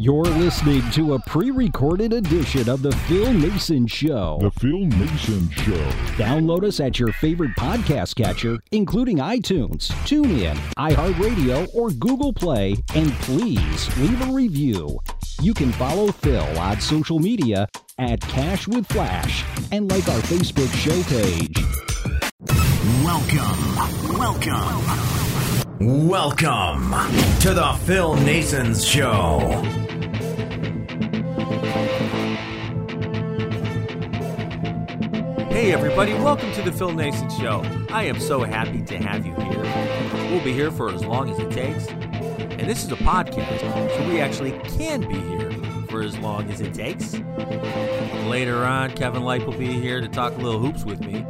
You're listening to a pre recorded edition of The Phil Naessens Show. The Phil Naessens Show. Download us at your favorite podcast catcher, including iTunes, TuneIn, iHeartRadio, or Google Play, and please leave a review. You can follow Phil on social media at Cash with Flash and like our Facebook show page. Welcome, welcome, welcome to the Phil Naessens Show. Hey, everybody, welcome to the Phil Naessens Show. I am so happy to have you here. We'll be here for as long as it takes. And this is a podcast, so we actually can be here for as long as it takes. Later on, Kevin Lipe will be here to talk a little hoops with me.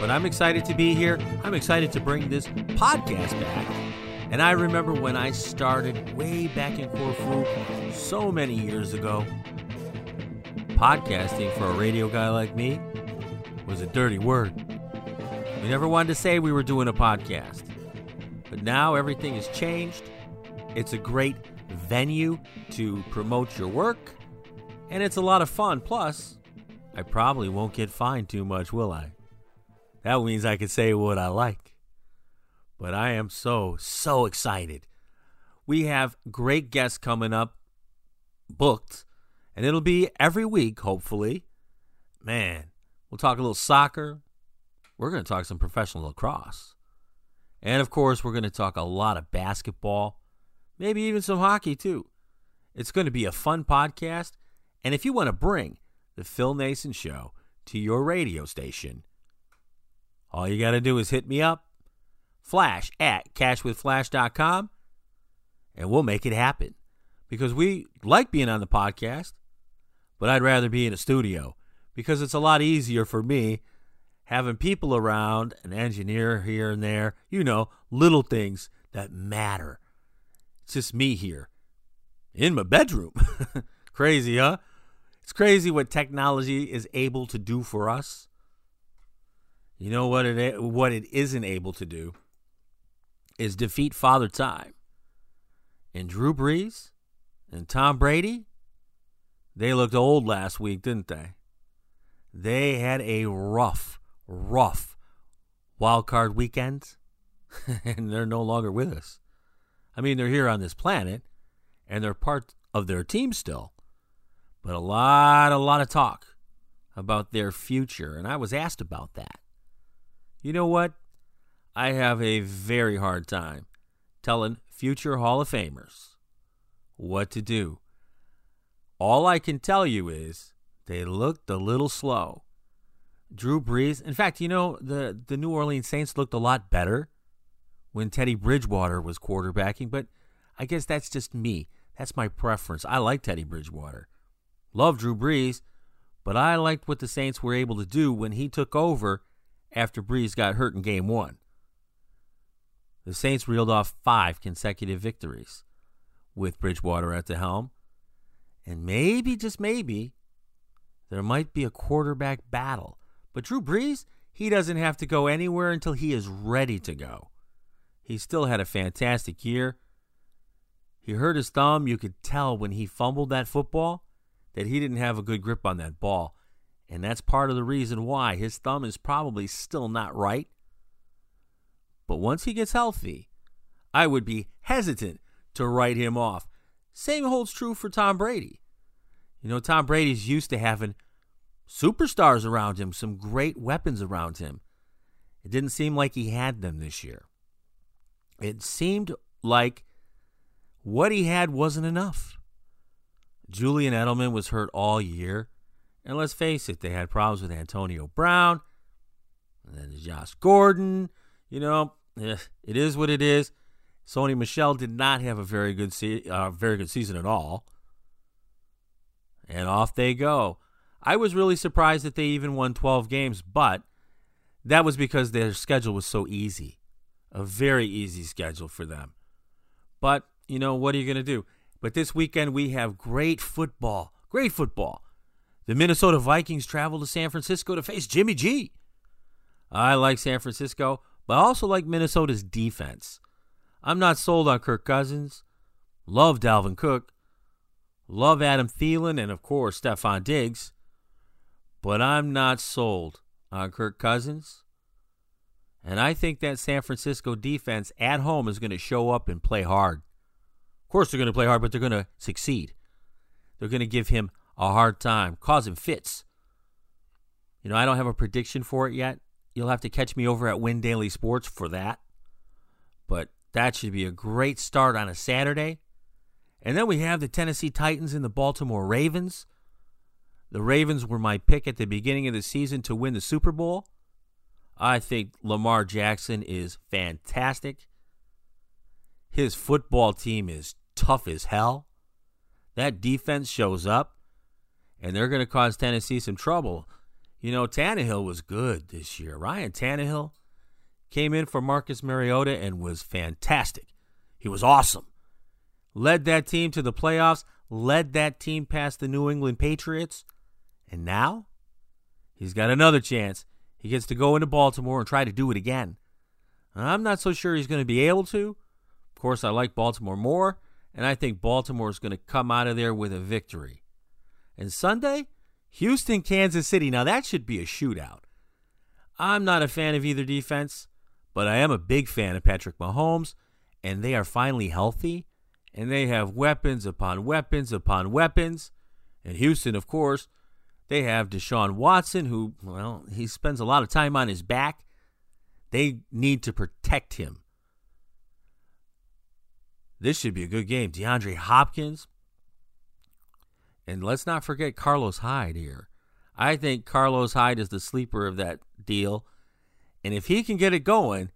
But I'm excited to be here. I'm excited to bring this podcast back. And I remember when I started way back in Corfu so many years ago, podcasting for a radio guy like me was a dirty word. We never wanted to say we were doing a podcast. But now everything has changed. It's a great venue to promote your work, and it's a lot of fun. Plus, I probably won't get fined too much, will I? That means I can say what I like. But I am so, so excited. We have great guests coming up, booked, and it'll be every week, hopefully. Man, we'll talk a little soccer. We're going to talk some professional lacrosse. And of course, we're going to talk a lot of basketball, maybe even some hockey too. It's going to be a fun podcast. And if you want to bring the Phil Naessens Show to your radio station, all you got to do is hit me up, flash at cashwithflash.com, and we'll make it happen. Because we like being on the podcast, but I'd rather be in a studio because it's a lot easier for me having people around, an engineer here and there, you know, little things that matter. It's just me here in my bedroom. crazy, huh? It's crazy what technology is able to do for us. You know what it what it isn't able to do is defeat Father Time. And Drew Brees and Tom Brady, they looked old last week, didn't they? They had a rough, rough wild card weekend, and they're no longer with us. I mean, they're here on this planet, and they're part of their team still. But a lot, a lot of talk about their future, and I was asked about that. You know what? I have a very hard time telling future Hall of Famers what to do. All I can tell you is they looked a little slow. Drew Brees, in fact, you know, the, the New Orleans Saints looked a lot better when Teddy Bridgewater was quarterbacking, but I guess that's just me. That's my preference. I like Teddy Bridgewater. Love Drew Brees, but I liked what the Saints were able to do when he took over after Brees got hurt in game one. The Saints reeled off five consecutive victories with Bridgewater at the helm. And maybe, just maybe, there might be a quarterback battle. But Drew Brees, he doesn't have to go anywhere until he is ready to go. He still had a fantastic year. He hurt his thumb. You could tell when he fumbled that football that he didn't have a good grip on that ball. And that's part of the reason why his thumb is probably still not right. But once he gets healthy, I would be hesitant to write him off. Same holds true for Tom Brady. You know, Tom Brady's used to having superstars around him, some great weapons around him. It didn't seem like he had them this year. It seemed like what he had wasn't enough. Julian Edelman was hurt all year. And let's face it, they had problems with Antonio Brown. And then Josh Gordon. You know, eh, it is what it is. Sony Michel did not have a very good se- uh, very good season at all. And off they go. I was really surprised that they even won 12 games, but that was because their schedule was so easy. A very easy schedule for them. But, you know, what are you going to do? But this weekend we have great football. Great football. The Minnesota Vikings travel to San Francisco to face Jimmy G. I like San Francisco, but I also like Minnesota's defense. I'm not sold on Kirk Cousins. Love Dalvin Cook. Love Adam Thielen and, of course, Stefon Diggs. But I'm not sold on Kirk Cousins. And I think that San Francisco defense at home is going to show up and play hard. Of course, they're going to play hard, but they're going to succeed. They're going to give him a hard time, cause him fits. You know, I don't have a prediction for it yet. You'll have to catch me over at Win Daily Sports for that. But that should be a great start on a Saturday. And then we have the Tennessee Titans and the Baltimore Ravens. The Ravens were my pick at the beginning of the season to win the Super Bowl. I think Lamar Jackson is fantastic. His football team is tough as hell. That defense shows up, and they're going to cause Tennessee some trouble. You know, Tannehill was good this year. Ryan Tannehill came in for Marcus Mariota and was fantastic. He was awesome. Led that team to the playoffs, led that team past the New England Patriots, and now he's got another chance he gets to go into Baltimore and try to do it again. I'm not so sure he's going to be able to. Of course, I like Baltimore more, and I think Baltimore is going to come out of there with a victory. And Sunday, Houston, Kansas City. Now, that should be a shootout. I'm not a fan of either defense, but I am a big fan of Patrick Mahomes, and they are finally healthy, and they have weapons upon weapons upon weapons. And Houston, of course, they have Deshaun Watson, who, well, he spends a lot of time on his back. They need to protect him. This should be a good game. DeAndre Hopkins. And let's not forget Carlos Hyde here. I think Carlos Hyde is the sleeper of that deal. And if he can get it going,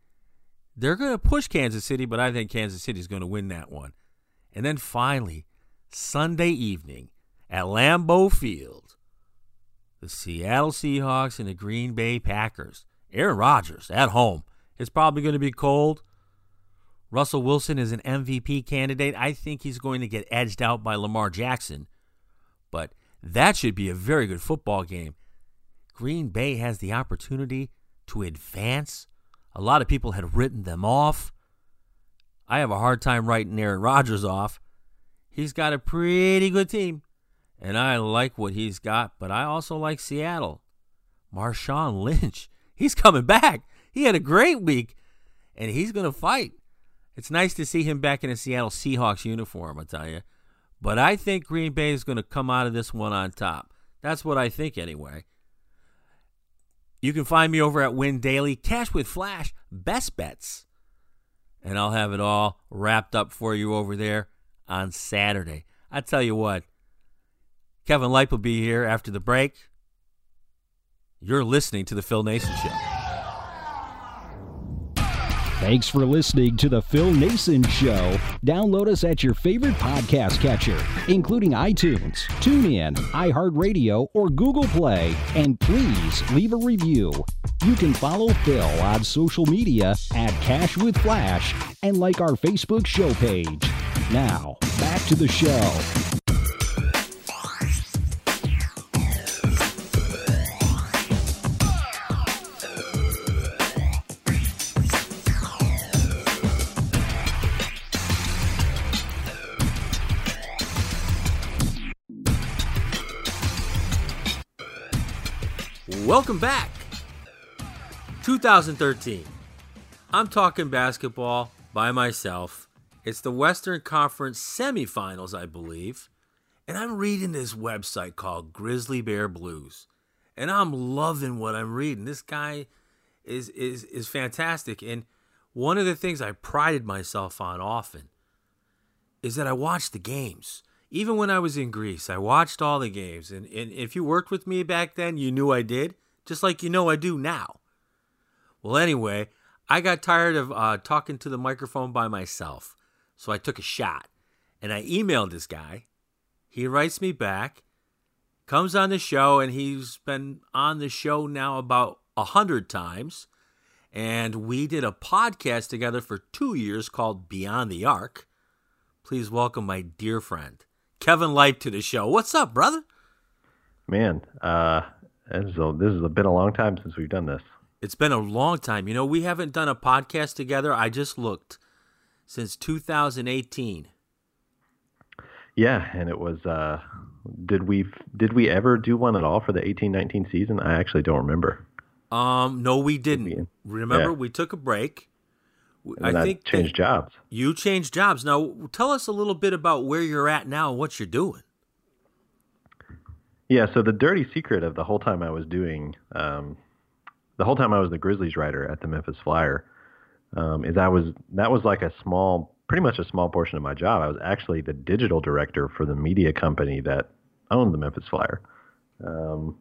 they're going to push Kansas City, but I think Kansas City is going to win that one. And then finally, Sunday evening at Lambeau Field, the Seattle Seahawks and the Green Bay Packers. Aaron Rodgers at home. It's probably going to be cold. Russell Wilson is an MVP candidate. I think he's going to get edged out by Lamar Jackson. But that should be a very good football game. Green Bay has the opportunity to advance. A lot of people had written them off. I have a hard time writing Aaron Rodgers off. He's got a pretty good team and I like what he's got, but I also like Seattle. Marshawn Lynch, he's coming back. He had a great week, and he's going to fight. It's nice to see him back in a Seattle Seahawks uniform, I tell you. But I think Green Bay is going to come out of this one on top. That's what I think, anyway. You can find me over at Win Daily, Cash with Flash, Best Bets. And I'll have it all wrapped up for you over there on Saturday. I tell you what, Kevin Lipe will be here after the break. You're listening to The Phil Naessens Show. Thanks for listening to The Phil Naessens Show. Download us at your favorite podcast catcher, including iTunes, TuneIn, iHeartRadio, or Google Play. And please leave a review. You can follow Phil on social media at Cash with Flash and like our Facebook show page. Now, back to the show. Welcome back. 2013. I'm talking basketball by myself. It's the Western Conference semifinals, I believe. And I'm reading this website called Grizzly Bear Blues. And I'm loving what I'm reading. This guy is is is fantastic. And one of the things I prided myself on often is that I watched the games even when I was in Greece, I watched all the games. And, and if you worked with me back then, you knew I did, just like you know I do now. Well, anyway, I got tired of uh, talking to the microphone by myself. So I took a shot and I emailed this guy. He writes me back, comes on the show, and he's been on the show now about a hundred times. And we did a podcast together for two years called Beyond the Arc. Please welcome my dear friend, Kevin Lipe to the show. What's up, brother? Man, uh, this is, a, this has been a long time since we've done this. It's been a long time. You know, we haven't done a podcast together. I just looked since 2018. Yeah, and it was. Uh, did we did we ever do one at all for the eighteen nineteen season? I actually don't remember. Um, no, we didn't. Remember, yeah. we took a break. I then think that changed jobs. you changed jobs. Now, tell us a little bit about where you're at now and what you're doing. Yeah, so the dirty secret of the whole time I was doing, um, the whole time I was the Grizzlies writer at the Memphis Flyer, um, is I was that was like a small, pretty much a small portion of my job. I was actually the digital director for the media company that owned the Memphis Flyer. Um,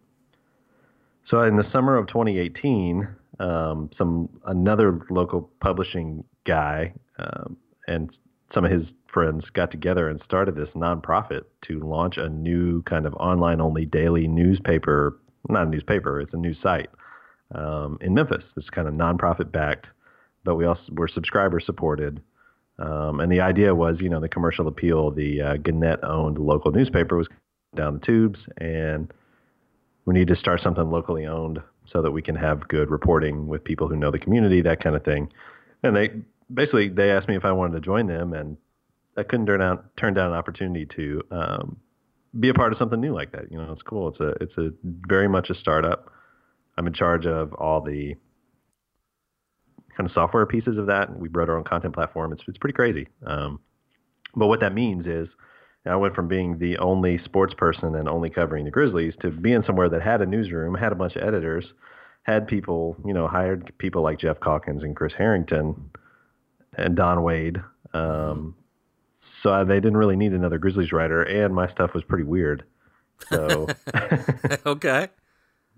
so in the summer of 2018, um, some another local publishing guy um, and some of his friends got together and started this nonprofit to launch a new kind of online only daily newspaper. Not a newspaper; it's a news site um, in Memphis. It's kind of nonprofit backed, but we also were subscriber supported. Um, and the idea was, you know, the commercial appeal. The uh, Gannett owned local newspaper was down the tubes, and we need to start something locally owned so that we can have good reporting with people who know the community, that kind of thing. And they basically they asked me if I wanted to join them, and I couldn't turn down turn down an opportunity to um, be a part of something new like that. You know, it's cool. It's a it's a very much a startup. I'm in charge of all the kind of software pieces of that. We wrote our own content platform. It's it's pretty crazy. Um, but what that means is I went from being the only sports person and only covering the Grizzlies to being somewhere that had a newsroom, had a bunch of editors, had people, you know, hired people like Jeff Calkins and Chris Harrington and Don Wade. Um, so I, they didn't really need another Grizzlies writer, and my stuff was pretty weird. So okay.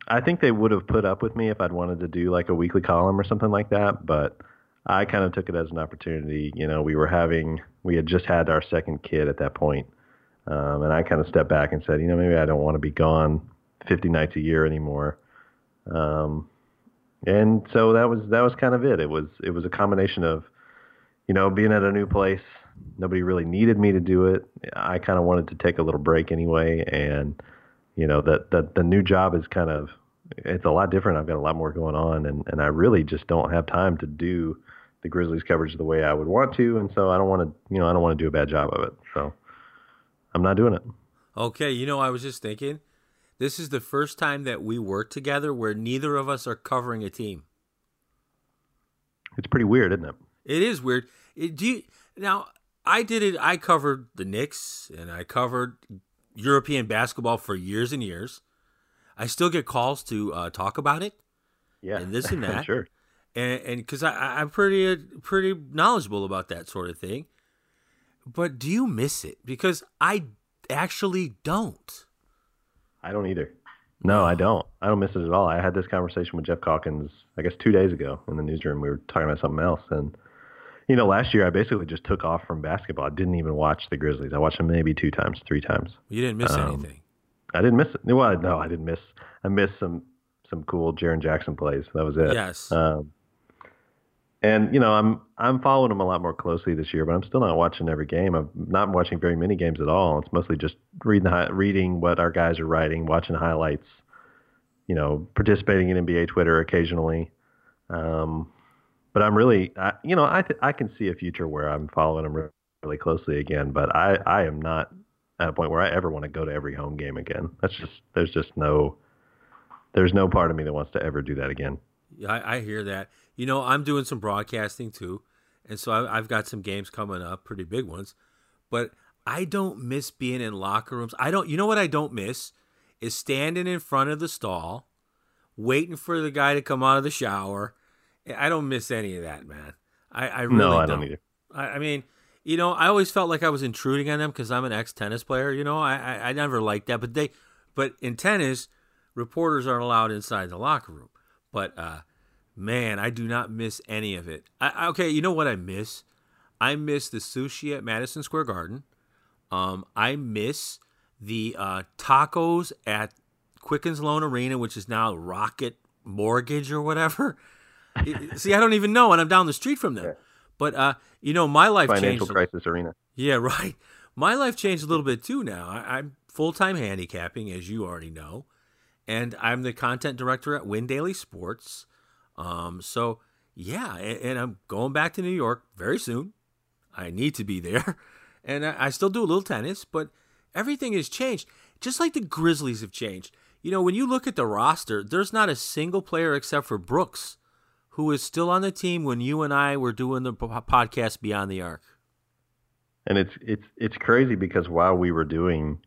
I think they would have put up with me if I'd wanted to do like a weekly column or something like that, but I kind of took it as an opportunity. You know, we were having, we had just had our second kid at that point, um, and I kind of stepped back and said, you know, maybe I don't want to be gone 50 nights a year anymore. Um, and so that was that was kind of it. It was it was a combination of, you know, being at a new place. Nobody really needed me to do it. I kind of wanted to take a little break anyway, and you know that that the new job is kind of it's a lot different. I've got a lot more going on, and and I really just don't have time to do the Grizzlies coverage the way I would want to, and so I don't want to you know I don't want to do a bad job of it. So I'm not doing it. Okay, you know, I was just thinking, this is the first time that we work together where neither of us are covering a team. It's pretty weird, isn't it? It is weird. It, do you, now, I did it. I covered the Knicks and I covered European basketball for years and years. I still get calls to uh, talk about it, Yeah, And this and that. sure. and and because I, I- I'm pretty uh, pretty knowledgeable about that sort of thing. But do you miss it? Because I actually don't. I don't either. No, I don't. I don't miss it at all. I had this conversation with Jeff Calkins, I guess, two days ago in the newsroom. We were talking about something else, and you know, last year I basically just took off from basketball. I didn't even watch the Grizzlies. I watched them maybe two times, three times. You didn't miss Um, anything. I didn't miss it. Well, no, I didn't miss. I missed some some cool Jaren Jackson plays. That was it. Yes. Um, and you know, I'm I'm following them a lot more closely this year, but I'm still not watching every game. I'm not watching very many games at all. It's mostly just reading reading what our guys are writing, watching highlights. You know, participating in NBA Twitter occasionally. Um, but I'm really, I, you know, I th- I can see a future where I'm following them re- really closely again. But I I am not at a point where I ever want to go to every home game again. That's just there's just no there's no part of me that wants to ever do that again. Yeah, I, I hear that. You know, I'm doing some broadcasting too, and so I, I've got some games coming up, pretty big ones. But I don't miss being in locker rooms. I don't. You know what I don't miss is standing in front of the stall, waiting for the guy to come out of the shower. I don't miss any of that, man. I, I really no, I don't. don't either. I, I mean, you know, I always felt like I was intruding on them because I'm an ex tennis player. You know, I, I I never liked that, but they, but in tennis, reporters aren't allowed inside the locker room. But uh, man, I do not miss any of it. I, okay, you know what I miss? I miss the sushi at Madison Square Garden. Um, I miss the uh, tacos at Quicken Loans Arena, which is now Rocket Mortgage or whatever. See, I don't even know, and I'm down the street from them. But uh, you know, my life Financial changed. crisis arena. Yeah, right. My life changed a little bit too now. I, I'm full time handicapping, as you already know, and I'm the content director at Win Daily Sports. Um, so yeah, and, and I'm going back to New York very soon. I need to be there, and I, I still do a little tennis, but everything has changed. Just like the Grizzlies have changed. You know, when you look at the roster, there's not a single player except for Brooks who is still on the team when you and I were doing the podcast Beyond the Arc. And it's it's it's crazy because while we were doing,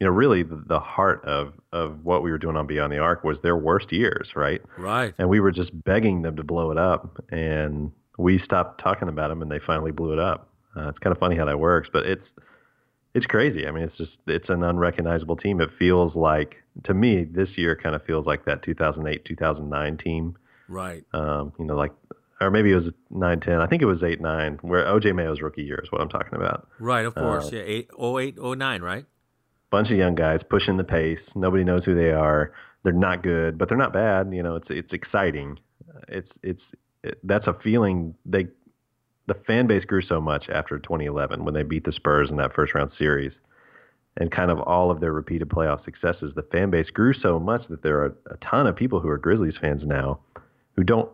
you know, really the, heart of of what we were doing on Beyond the Arc was their worst years, right? Right. And we were just begging them to blow it up, and we stopped talking about them, and they finally blew it up. Uh, it's kind of funny how that works, but it's it's crazy. I mean, it's just it's an unrecognizable team. It feels like to me this year kind of feels like that 2008 2009 team. Right. Um, you know, like or maybe it was 9 10. I think it was 8 9 where OJ Mayo's rookie year is what I'm talking about. Right, of course. Uh, yeah, 8 08 09, right? Bunch of young guys pushing the pace. Nobody knows who they are. They're not good, but they're not bad. You know, it's it's exciting. It's it's it, that's a feeling they the fan base grew so much after 2011 when they beat the Spurs in that first round series, and kind of all of their repeated playoff successes. The fan base grew so much that there are a ton of people who are Grizzlies fans now who don't,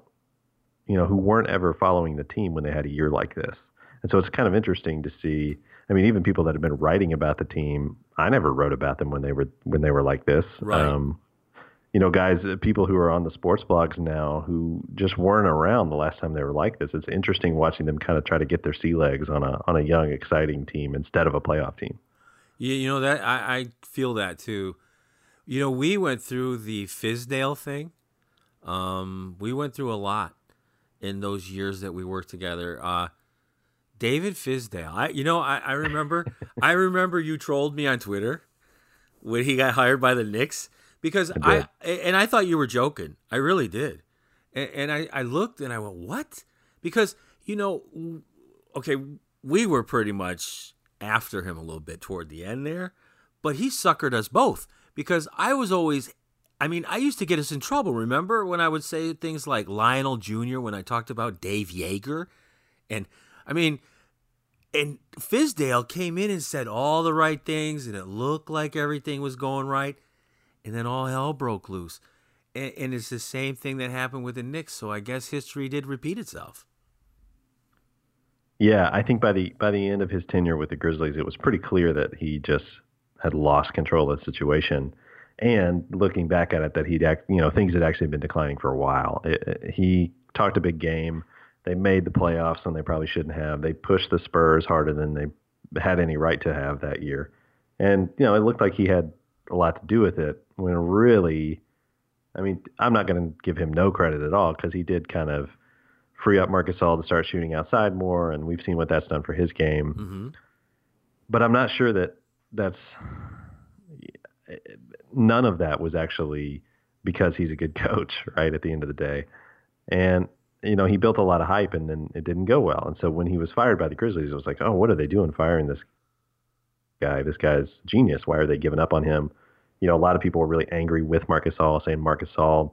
you know, who weren't ever following the team when they had a year like this. And so it's kind of interesting to see. I mean, even people that have been writing about the team, I never wrote about them when they were when they were like this. Right. Um, you know, guys, uh, people who are on the sports blogs now who just weren't around the last time they were like this. It's interesting watching them kind of try to get their sea legs on a on a young, exciting team instead of a playoff team. Yeah, you know that I, I feel that too. You know, we went through the Fizdale thing. Um, we went through a lot in those years that we worked together. Uh, David Fizdale, I you know I, I remember I remember you trolled me on Twitter when he got hired by the Knicks because I, I, and I thought you were joking. I really did, and, and I I looked and I went what? Because you know, okay, we were pretty much after him a little bit toward the end there, but he suckered us both because I was always. I mean, I used to get us in trouble. Remember when I would say things like Lionel Jr. when I talked about Dave Joerger, and I mean, and Fizdale came in and said all the right things, and it looked like everything was going right and then all hell broke loose. And, and, it's the same thing that happened with the Knicks. So I guess history did repeat itself. Yeah, I think by the by the end of his tenure with the Grizzlies, it was pretty clear that he just had lost control of the situation. And looking back at it, that he'd act, you know things had actually been declining for a while. It, it, he talked a big game. They made the playoffs, and they probably shouldn't have. They pushed the Spurs harder than they had any right to have that year. And you know, it looked like he had a lot to do with it when really, I mean, I'm not going to give him no credit at all because he did kind of free up Marc Gasol to start shooting outside more, and we've seen what that's done for his game. Mm-hmm. But I'm not sure that that's none of that was actually because he's a good coach, right? At the end of the day, and you know he built a lot of hype, and then it didn't go well. And so when he was fired by the Grizzlies, it was like, oh, what are they doing firing this guy? This guy's genius. Why are they giving up on him? you know, a lot of people were really angry with Marc Gasol, saying Marc Gasol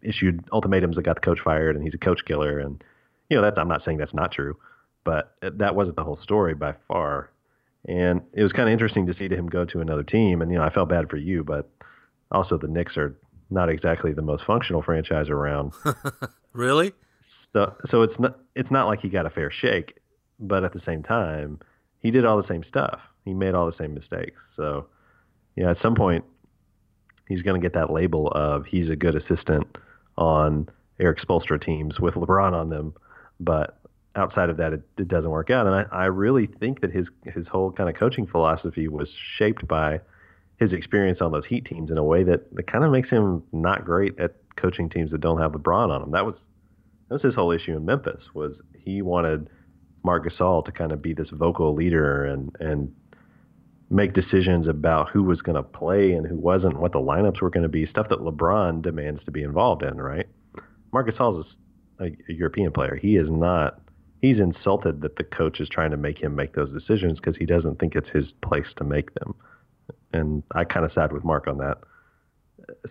issued ultimatums that got the coach fired, and he's a coach killer. And you know, that's I'm not saying that's not true, but that wasn't the whole story by far. And it was kind of interesting to see him go to another team. And you know, I felt bad for you, but also the Knicks are not exactly the most functional franchise around. really? So, so it's not it's not like he got a fair shake, but at the same time, he did all the same stuff. He made all the same mistakes. So you know, at some point, he's going to get that label of he's a good assistant on Erik Spoelstra teams with LeBron on them. But outside of that, it, it doesn't work out. And I, I really think that his his whole kind of coaching philosophy was shaped by his experience on those Heat teams in a way that, that kind of makes him not great at coaching teams that don't have LeBron on them. That was that was his whole issue in Memphis was he wanted Marc Gasol to kind of be this vocal leader and and make decisions about who was going to play and who wasn't, what the lineups were going to be, stuff that LeBron demands to be involved in, right? Marc Gasol is a, a European player. He is not. He's insulted that the coach is trying to make him make those decisions because he doesn't think it's his place to make them. And I kind of side with Mark on that.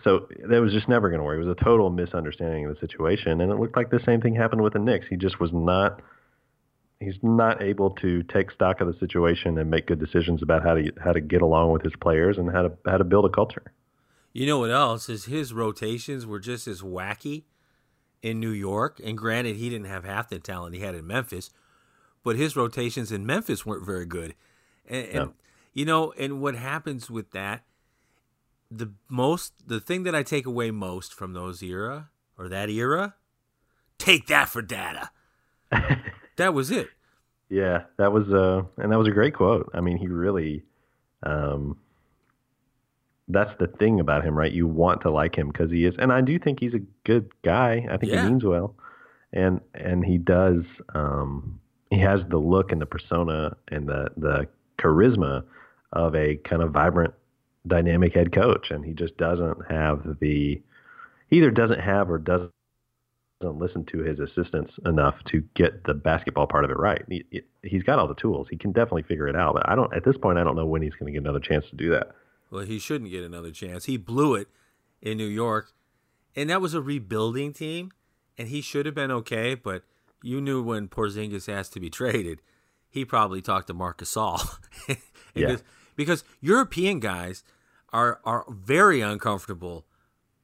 So that was just never going to work. It was a total misunderstanding of the situation, and it looked like the same thing happened with the Knicks. He just was not he's not able to take stock of the situation and make good decisions about how to how to get along with his players and how to how to build a culture. You know what else is his rotations were just as wacky in New York, and granted he didn't have half the talent he had in Memphis, but his rotations in Memphis weren't very good. And, and No. You know, and what happens with that, the most, the thing that I take away most from those era or that era, take that for data. that was it. Yeah, that was uh and that was a great quote. I mean, he really um that's the thing about him, right? You want to like him because he is and I do think he's a good guy. I think Yeah. he means well. And and he does um he has the look and the persona and the the charisma of a kind of vibrant dynamic head coach and he just doesn't have the he either doesn't have or doesn't doesn't listen to his assistants enough to get the basketball part of it right. He, he- he's got all the tools. He can definitely figure it out. But I don't at this point. I don't know when he's going to get another chance to do that. Well, he shouldn't get another chance. He blew it in New York, and that was a rebuilding team, and he should have been okay. But you knew when Porzingis asked to be traded, he probably talked to Marc Gasol, Yeah. because, because European guys are are very uncomfortable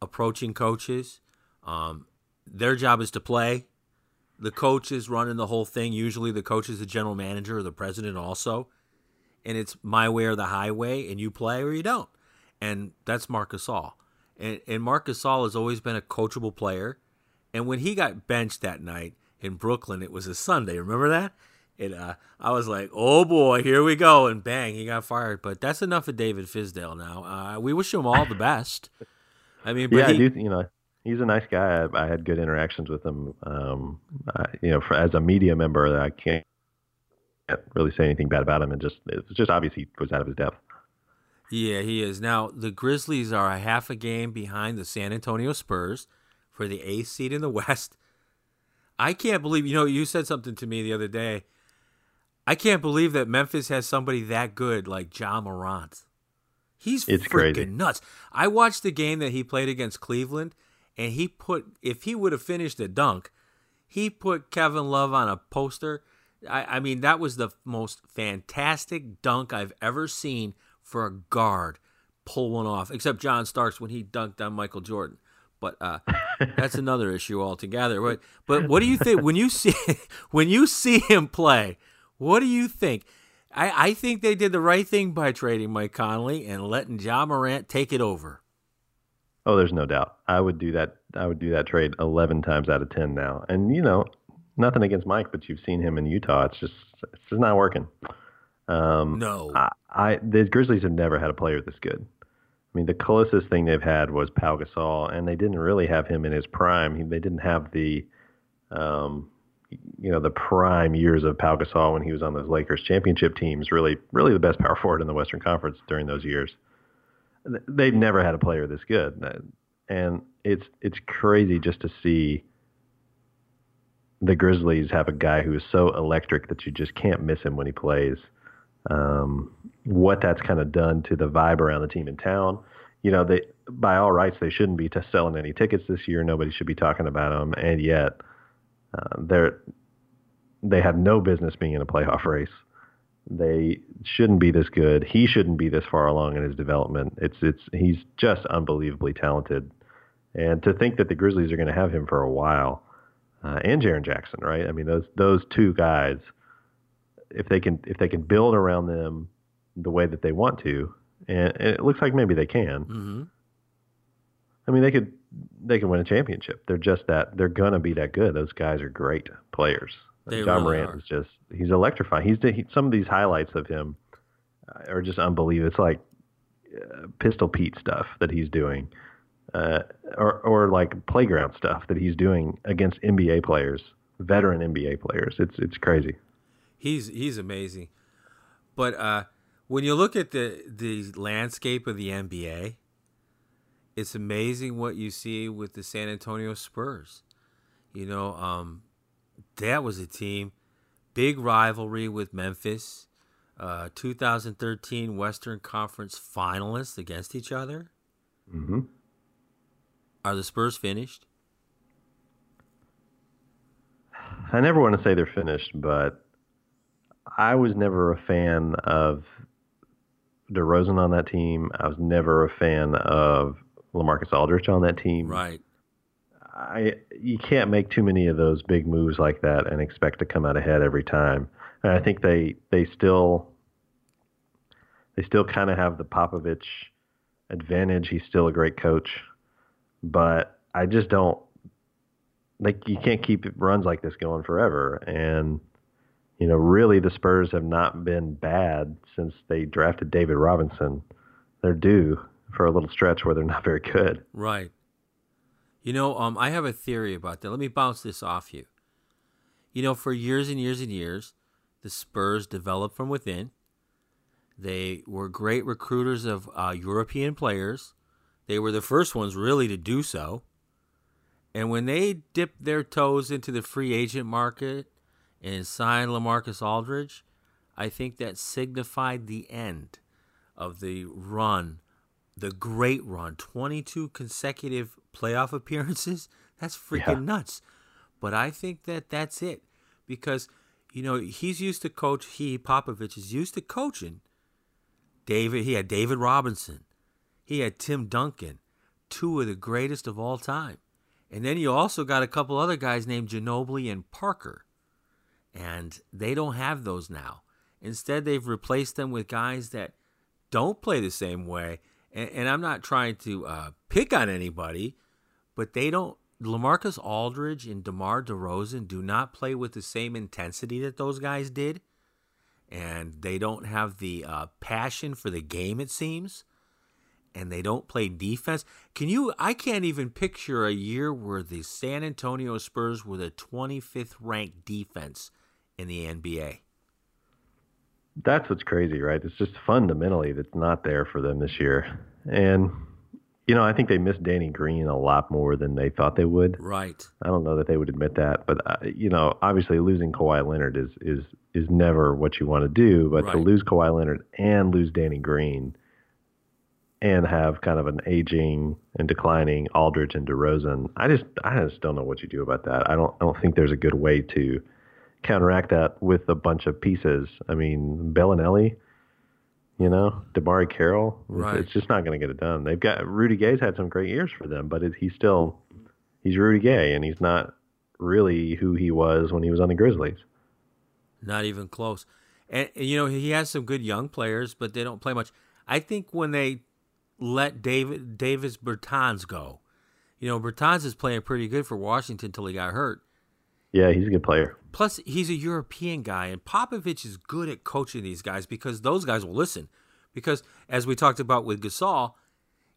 approaching coaches. Um, their job is to play. The coach is running the whole thing. Usually, the coach is the general manager or the president also and it's my way or the highway, and you play or you don't. And that's Marc Gasol. And, and Marc Gasol has always been a coachable player. And when he got benched that night in Brooklyn, it was a Sunday. Remember that? And uh, I was like, oh boy, here we go. And bang, he got fired. But that's enough of David Fizdale now. Uh, we wish him all the best. I mean, but yeah, he, you know, he's a nice guy. I, I had good interactions with him. Um, I, you know, for, as a media member, I can't can't really say anything bad about him. And just it's just obvious he was out of his depth. Yeah, he is. Now, the Grizzlies are a half a game behind the San Antonio Spurs for the eighth seed in the West. I can't believe, you know, you said something to me the other day. I can't believe that Memphis has somebody that good like Ja Morant. He's It's freaking crazy. nuts. I watched the game that he played against Cleveland, and he put, if he would have finished a dunk, he put Kevin Love on a poster. I, I mean, that was the most fantastic dunk I've ever seen for a guard pull one off, except John Starks when he dunked on Michael Jordan. But uh, that's another issue altogether. But but what do you think when you see when you see him play? What do you think? I, I think they did the right thing by trading Mike Conley and letting Ja Morant take it over. Oh, there's no doubt. I would do that. I would do that trade 11 times out of 10 now. And you know, nothing against Mike, but you've seen him in Utah. It's just it's just not working. Um, No. I, I the Grizzlies have never had a player this good. I mean, the closest thing they've had was Pau Gasol, and they didn't really have him in his prime. He, they didn't have the, um, you know, the prime years of Pau Gasol when he was on those Lakers championship teams. Really, really the best power forward in the Western Conference during those years. They've never had a player this good, and it's it's crazy just to see the Grizzlies have a guy who is so electric that you just can't miss him when he plays. Um, what that's kind of done to the vibe around the team in town. You know, they by all rights they shouldn't be selling any tickets this year. Nobody should be talking about them, and yet uh, they're they have no business being in a playoff race. They shouldn't be this good. He shouldn't be this far along in his development. It's it's he's just unbelievably talented, and to think that the Grizzlies are going to have him for a while, uh, and Jaren Jackson, right? I mean those those two guys, if they can if they can build around them the way that they want to, and, and it looks like maybe they can. hmm I mean, they could they can win a championship. They're just that they're gonna be that good. Those guys are great players. They Ja really Morant is just he's electrifying. He's he, some of these highlights of him uh, are just unbelievable. It's like uh, Pistol Pete stuff that he's doing, uh, or or like playground stuff that he's doing against NBA players, veteran NBA players. It's it's crazy. He's he's amazing. But uh, when you look at the the landscape of the NBA, it's amazing what you see with the San Antonio Spurs. You know, um, that was a team, big rivalry with Memphis. Uh, 2013 Western Conference finalists against each other. hmm Are the Spurs finished? I never want to say they're finished, but I was never a fan of DeRozan on that team. I was never a fan of LaMarcus Aldridge on that team. Right. I you can't make too many of those big moves like that and expect to come out ahead every time. And I think they they still they still kind of have the Popovich advantage. He's still a great coach, but I just don't like you can't keep runs like this going forever. And you know, really, the Spurs have not been bad since they drafted David Robinson. They're due for a little stretch where they're not very good. Right. You know, um, I have a theory about that. Let me bounce this off you. You know, for years and years and years, the Spurs developed from within. They were great recruiters of uh, European players. They were the first ones really to do so. And when they dipped their toes into the free agent market and signed Lamarcus Aldridge, I think that signified the end of the run, the great run, 22 consecutive playoff appearances. That's freaking yeah. nuts. But I think that that's it because you know he's used to coach. He Popovich is used to coaching. David, he had David Robinson, he had Tim Duncan, two of the greatest of all time, and then you also got a couple other guys named Ginobili and Parker, and they don't have those now. Instead, they've replaced them with guys that don't play the same way. And, and I'm not trying to uh, pick on anybody, but they don't. Lamarcus Aldridge and DeMar DeRozan do not play with the same intensity that those guys did. And they don't have the uh, passion for the game, it seems. And they don't play defense. Can you? I can't even picture a year where the San Antonio Spurs were the 25th ranked defense in the NBA that's what's crazy, right? It's just fundamentally that's not there for them this year. And you know, I think they missed Danny Green a lot more than they thought they would. Right. I don't know that they would admit that, but uh, you know, obviously losing Kawhi Leonard is is is never what you want to do. But right. to lose Kawhi Leonard and lose Danny Green, and have kind of an aging and declining Aldridge and DeRozan, I just I just don't know what you do about that. I don't I don't think there's a good way to counteract that with a bunch of pieces. I mean, Belinelli, you know, DeMarre Carroll. Right. It's, just not going to get it done. They've got Rudy Gay's had some great years for them, but it, he's still he's Rudy Gay, and he's not really who he was when he was on the Grizzlies. Not even close. And, and you know, he has some good young players, but they don't play much. I think when they let David Davis Bertans go, you know, Bertans is playing pretty good for Washington until he got hurt. Yeah, he's a good player. Plus, he's a European guy, and Popovich is good at coaching these guys because those guys will listen. Because as we talked about with Gasol,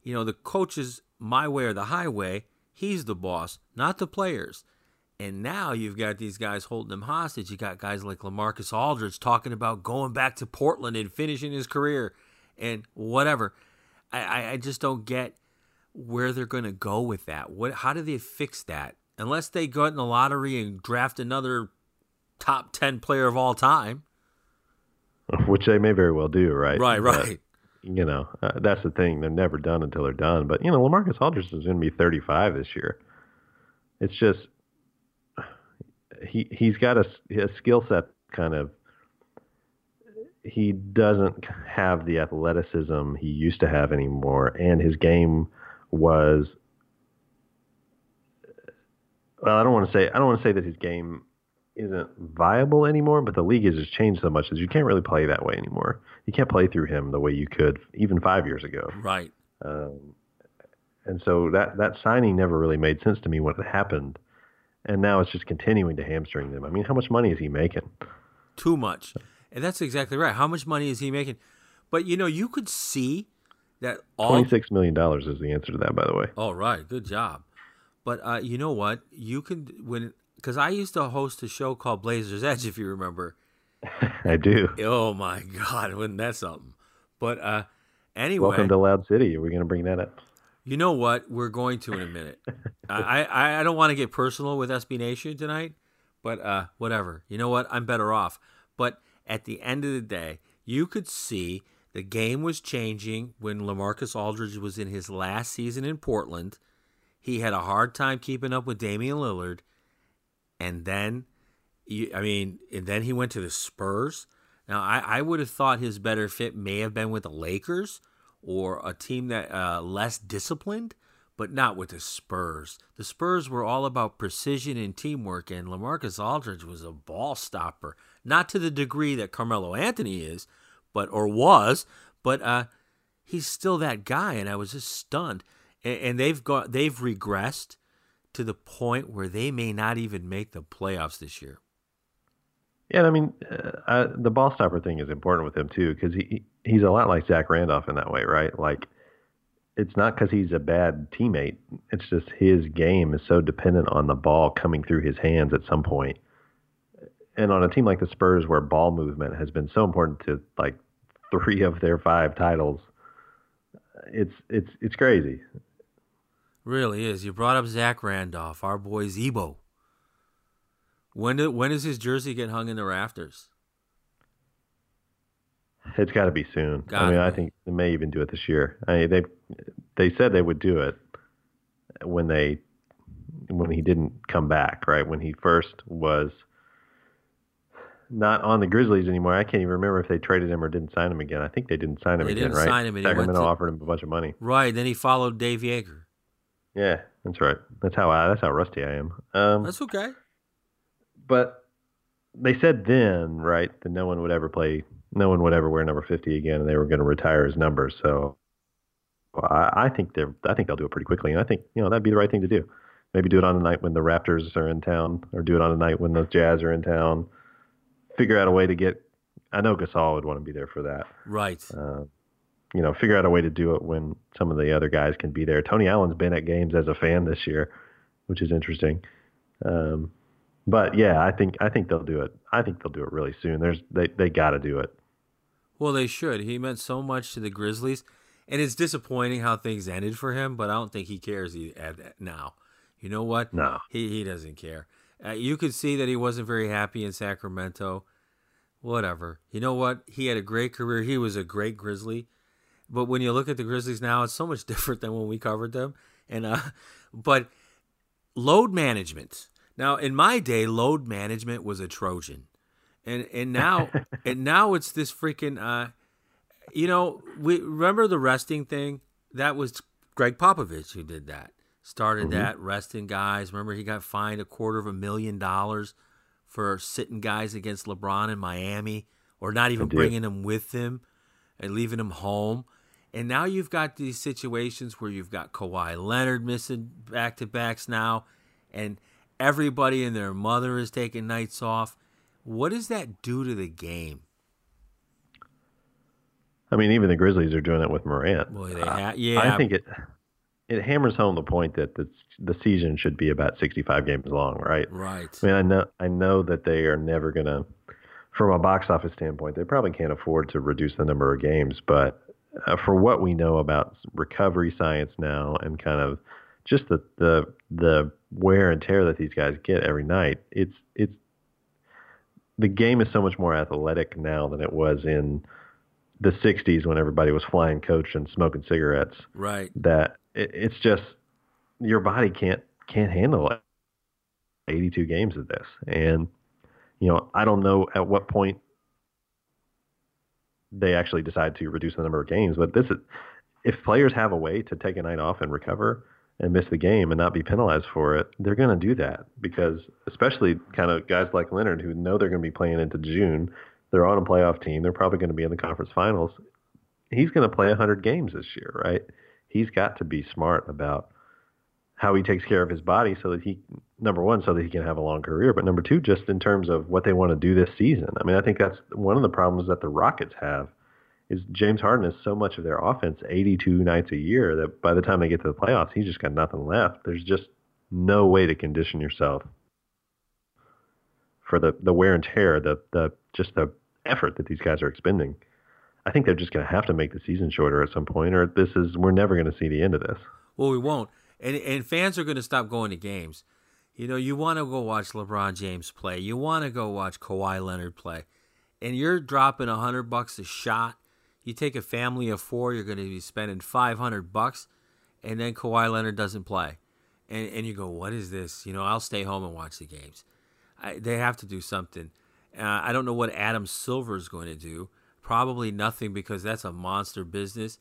you know, the coach is my way or the highway. He's the boss, not the players. And now you've got these guys holding him hostage. You got guys like Lamarcus Aldridge talking about going back to Portland and finishing his career and whatever. I, I just don't get where they're going to go with that. What? How do they fix that? Unless they go in the lottery and draft another top 10 player of all time. Which they may very well do, right? Right, right. But, you know, uh, that's the thing. They're never done until they're done. But, you know, Lamarcus Aldridge is going to be 35 this year. It's just, he, he's got a, a skill set kind of, he doesn't have the athleticism he used to have anymore. And his game was, well, I don't want to say, I don't want to say that his game isn't viable anymore, but the league has just changed so much that you can't really play that way anymore. You can't play through him the way you could even five years ago. Right. Um, and so that that signing never really made sense to me when it happened, and now it's just continuing to hamstring them. I mean, how much money is he making? Too much, and that's exactly right. How much money is he making? But you know, you could see that all twenty six million dollars is the answer to that. By the way. All right, good job. But uh, you know what? You can when because I used to host a show called Blazers Edge, if you remember. I do. Oh my God, wasn't that something? But uh, anyway, welcome to Loud City. Are we going to bring that up? You know what? We're going to in a minute. I, I I don't want to get personal with SB Nation tonight, but uh, whatever. You know what? I'm better off. But at the end of the day, you could see the game was changing when Lamarcus Aldridge was in his last season in Portland. He had a hard time keeping up with Damian Lillard and then, I mean, and then he went to the Spurs. Now, I, I would have thought his better fit may have been with the Lakers or a team that uh, less disciplined, but not with the Spurs. The Spurs were all about precision and teamwork, and Lamarcus Aldridge was a ball stopper, not to the degree that Carmelo Anthony is, but or was, but uh, he's still that guy, and I was just stunned. And, and they've got they've regressed to the point where they may not even make the playoffs this year. Yeah, I mean, uh, the ball stopper thing is important with him too because he he's a lot like Zach Randolph in that way, right? Like, it's not because he's a bad teammate. It's just his game is so dependent on the ball coming through his hands at some point. And on a team like the Spurs, where ball movement has been so important to like three of their five titles, it's it's it's crazy. Really is. You brought up Zach Randolph, our boy Z-Bo. When do, when does his jersey get hung in the rafters? It's got to be soon. Gotta I mean, I think they may even do it this year. I mean, they they said they would do it when they when he didn't come back, right? When he first was not on the Grizzlies anymore. I can't even remember if they traded him or didn't sign him again. I think they didn't sign him They again, didn't right? sign him, Sacramento to- offered him a bunch of money. Right. Then he followed Dave Joerger. Yeah, that's right. That's how I, that's how rusty I am. Um, That's okay. but they said then, right, that no one would ever play, no one would ever wear number 50 again, and they were going to retire his number. So I, I think they're, I think they'll do it pretty quickly, and I think you know that'd be the right thing to do. Maybe do it on the night when the Raptors are in town, or do it on the night when the Jazz are in town. Figure out a way to get. I know Gasol would want to be there for that. Right. Uh, you know, figure out a way to do it when some of the other guys can be there. Tony Allen's been at games as a fan this year, which is interesting. Um, but yeah, I think I think they'll do it. I think they'll do it really soon. There's they they got to do it. Well, they should. He meant so much to the Grizzlies, and it's disappointing how things ended for him. But I don't think he cares now. You know what? No. he he doesn't care. Uh, you could see that he wasn't very happy in Sacramento. Whatever. You know what? He had a great career. He was a great Grizzly. But when you look at the Grizzlies now, it's so much different than when we covered them. And uh, but load management. Now, in my day, load management was a Trojan, and and now and now it's this freaking. Uh, you know, we remember the resting thing. That was Gregg Popovich who did that. Started that resting guys. Remember, he got fined a quarter of a million dollars for sitting guys against LeBron in Miami, or not even bringing them with him and leaving them home. And now you've got these situations where you've got Kawhi Leonard missing back to backs now, and everybody and their mother is taking nights off. What does that do to the game? I mean, even the Grizzlies are doing it with Morant. Boy, they Uh, ha- yeah. I think it it hammers home the point that the the season should be about 65 games long, right? Right. I mean, I know I know that they are never gonna, from a box office standpoint, they probably can't afford to reduce the number of games. But uh, for what we know about recovery science now and kind of just the the the wear and tear that these guys get every night, it's it's the game is so much more athletic now than it was in the 60s when everybody was flying coach and smoking cigarettes Right. that it, it's just your body can't can't handle it. 82 games of this, and you know I don't know at what point they actually decide to reduce the number of games, but this is if players have a way to take a night off and recover and miss the game and not be penalized for it, they're going to do that because especially kind of guys like Leonard who know they're going to be playing into June, they're on a playoff team, they're probably going to be in the conference finals. He's going to play 100 games this year, right? he's got to be smart about how he takes care of his body so that he number one so that he can have a long career but number two just in terms of what they want to do this season i mean i think that's one of the problems that the rockets have is james harden is so much of their offense 82 nights a year that by the time they get to the playoffs he's just got nothing left there's just no way to condition yourself for the the wear and tear the the just the effort that these guys are expending I think they're just going to have to make the season shorter at some point, or this is we're never going to see the end of this. Well, we won't. And and fans are going to stop going to games. You know, you want to go watch LeBron James play. You want to go watch Kawhi Leonard play. And you're dropping a hundred bucks a shot. You take a family of four, you're going to be spending five hundred bucks, and then Kawhi Leonard doesn't play, and and you go, what is this? You know, I'll stay home and watch the games. I, they have to do something. Uh, I don't know what Adam Silver is going to do. Probably nothing because that's a monster business.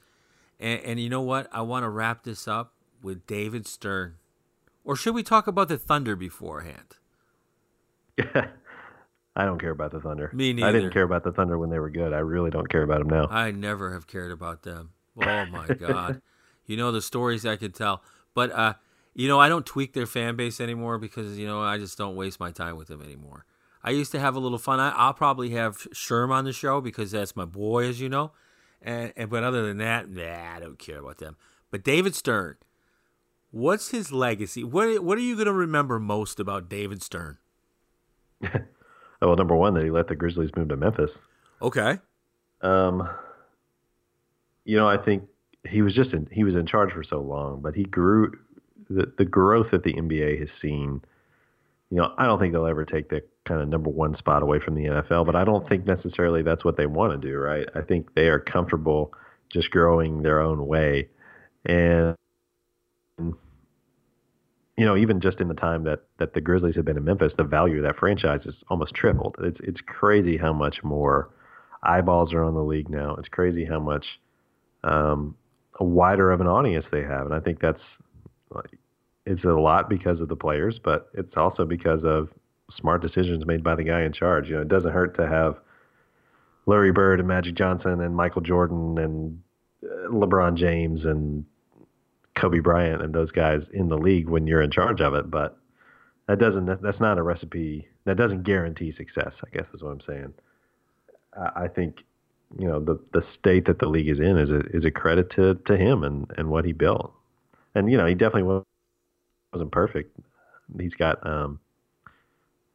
And, and you know what? I want to wrap this up with David Stern, or should we talk about the Thunder beforehand? I don't care about the Thunder. Me neither. I didn't care about the Thunder when they were good. I really don't care about them now. I never have cared about them. Oh my god. You know the stories I could tell. But uh you know, I don't tweak their fan base anymore because you know, I just don't waste my time with them anymore. I used to have a little fun. I, I'll probably have Sherm on the show because that's my boy, as you know. And, and but other than that, nah, I don't care about them. But David Stern, what's his legacy? What what are you going to remember most about David Stern? Well, number one, that he let the Grizzlies move to Memphis. Okay. Um, you know, I think he was just in, he was in charge for so long, but he grew the the growth that the NBA has seen. You know, I don't think they'll ever take the kind of number one spot away from the NFL, but I don't think necessarily that's what they want to do, right? I think they are comfortable just growing their own way, and you know, even just in the time that that the Grizzlies have been in Memphis, the value of that franchise is almost tripled. It's it's crazy how much more eyeballs are on the league now. It's crazy how much um, wider of an audience they have, and I think that's it's a lot because of the players, but it's also because of smart decisions made by the guy in charge. You know, it doesn't hurt to have Larry Bird and Magic Johnson and Michael Jordan and uh, LeBron James and Kobe Bryant and those guys in the league when you're in charge of it, but that doesn't that's not a recipe that doesn't guarantee success. I guess is what I'm saying. I, I think you know the the state that the league is in is a is a credit to to him and and what he built, and you know he definitely wa- wasn't perfect. He's got um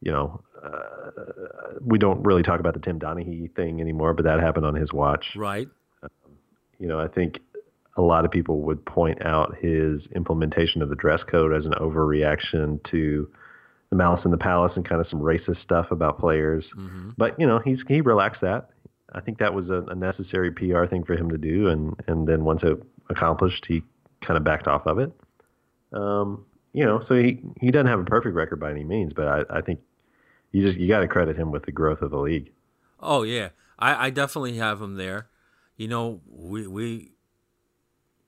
you know uh, we don't really talk about the Tim Donaghy thing anymore, but that happened on his watch Right. you know, I think a lot of people would point out his implementation of the dress code as an overreaction to the Malice in the Palace and kind of some racist stuff about players. Mhm. But you know, he's he relaxed that. I think that was a, a necessary PR thing for him to do, and and then once it accomplished, he kind of backed off of it. Um, you know, so he he doesn't have a perfect record by any means, but I, I think you just you got to credit him with the growth of the league. Oh yeah, I, I definitely have him there. You know, we we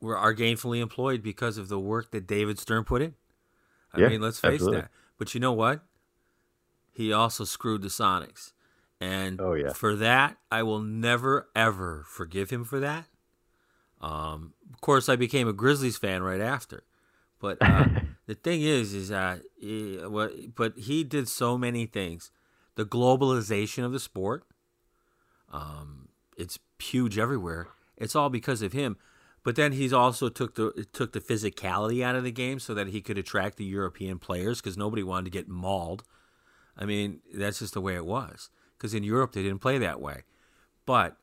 we are gainfully employed because of the work that David Stern put in. I Yeah, mean, let's face absolutely. that. But you know what? He also screwed the Sonics, and Oh, yeah. for that, I will never ever forgive him for that. Um, of course, I became a Grizzlies fan right after, but uh, the thing is, is that he, what? But he did so many things. The globalization of the sport, um, it's huge everywhere. It's all because of him. But then he's also took the took the physicality out of the game so that he could attract the European players because nobody wanted to get mauled. I mean, that's just the way it was. Because in Europe they didn't play that way. But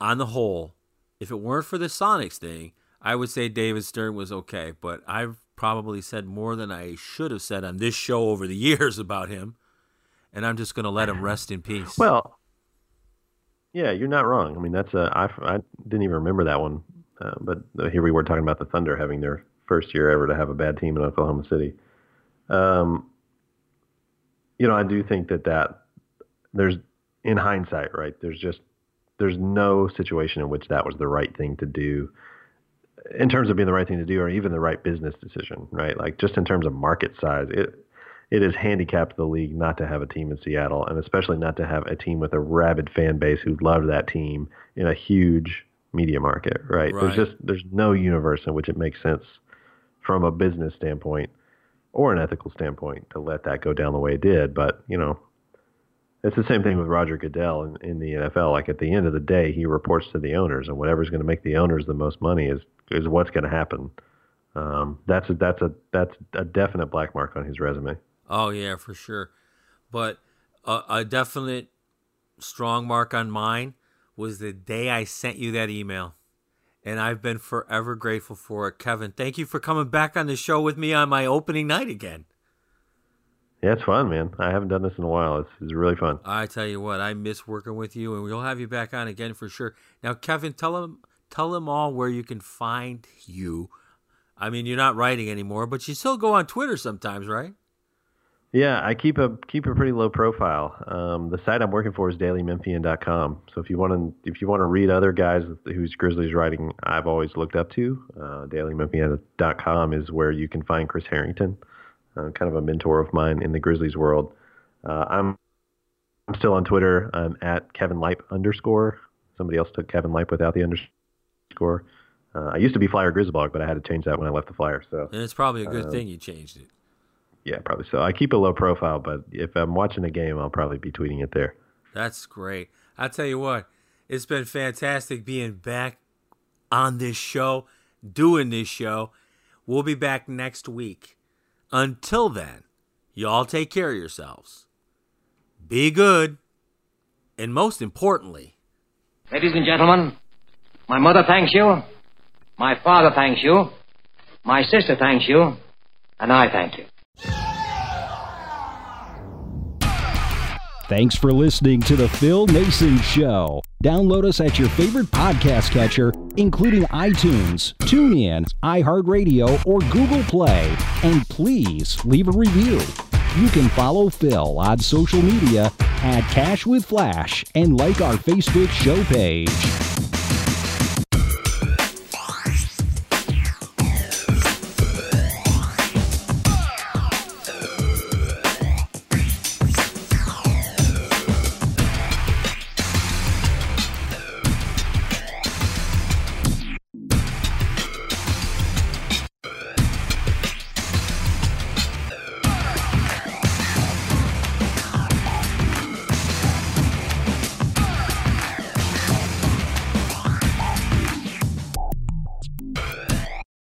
on the whole, if it weren't for the Sonics thing, I would say David Stern was okay. But I've probably said more than I should have said on this show over the years about him, and I'm just going to let him rest in peace. Well, yeah, you're not wrong. I mean, that's a I, I didn't even remember that one, uh, but here we were talking about the Thunder having their first year ever to have a bad team in Oklahoma City. Um, you know, I do think that that there's in hindsight, right? There's just there's no situation in which that was the right thing to do in terms of being the right thing to do or even the right business decision, right? Like just in terms of market size, it it has handicapped the league not to have a team in Seattle, and especially not to have a team with a rabid fan base who loved that team in a huge media market, right? Right. There's just there's no universe in which it makes sense from a business standpoint or an ethical standpoint to let that go down the way it did. But you know, it's the same thing with Roger Goodell in, in the NFL. Like at the end of the day, he reports to the owners, and whatever's going to make the owners the most money is is what's going to happen. Um, that's a that's a that's a definite black mark on his resume. Oh yeah, for sure. But a, a definite strong mark on mine was the day I sent you that email. And I've been forever grateful for it. Kevin, thank you for coming back on the show with me on my opening night again. Yeah, it's fun, man. I haven't done this in a while. It's, it's really fun. I tell you what, I miss working with you, and we'll have you back on again for sure. Now, Kevin, tell them tell them all where you can find you. I mean, you're not writing anymore, but you still go on Twitter sometimes, right? Yeah, I keep a keep a pretty low profile. Um, the site I'm working for is dailymemphian.com. So if you want to if you want to read other guys whose Grizzlies writing I've always looked up to, uh, dailymemphian.com is where you can find Chris Harrington, uh, kind of a mentor of mine in the Grizzlies world. Uh, I'm I'm still on Twitter. I'm at Kevin Lipe underscore. Somebody else took Kevin Lipe without the underscore. Uh, I used to be Flyer Grizzlybog, but I had to change that when I left the Flyer. So and it's probably a good thing you changed it. Yeah, probably so. I keep a low profile, but if I'm watching a game, I'll probably be tweeting it there. That's great. I'll tell you what, it's been fantastic being back on this show, doing this show. We'll be back next week. Until then, y'all take care of yourselves. Be good. And most importantly, Ladies and gentlemen, my mother thanks you, my father thanks you, my sister thanks you, and I thank you. Thanks for listening to The Phil Naessens Show. Download us at your favorite podcast catcher, including iTunes, TuneIn, iHeartRadio, or Google Play. And please leave a review. You can follow Phil on social media at Cash with Flash and like our Facebook show page.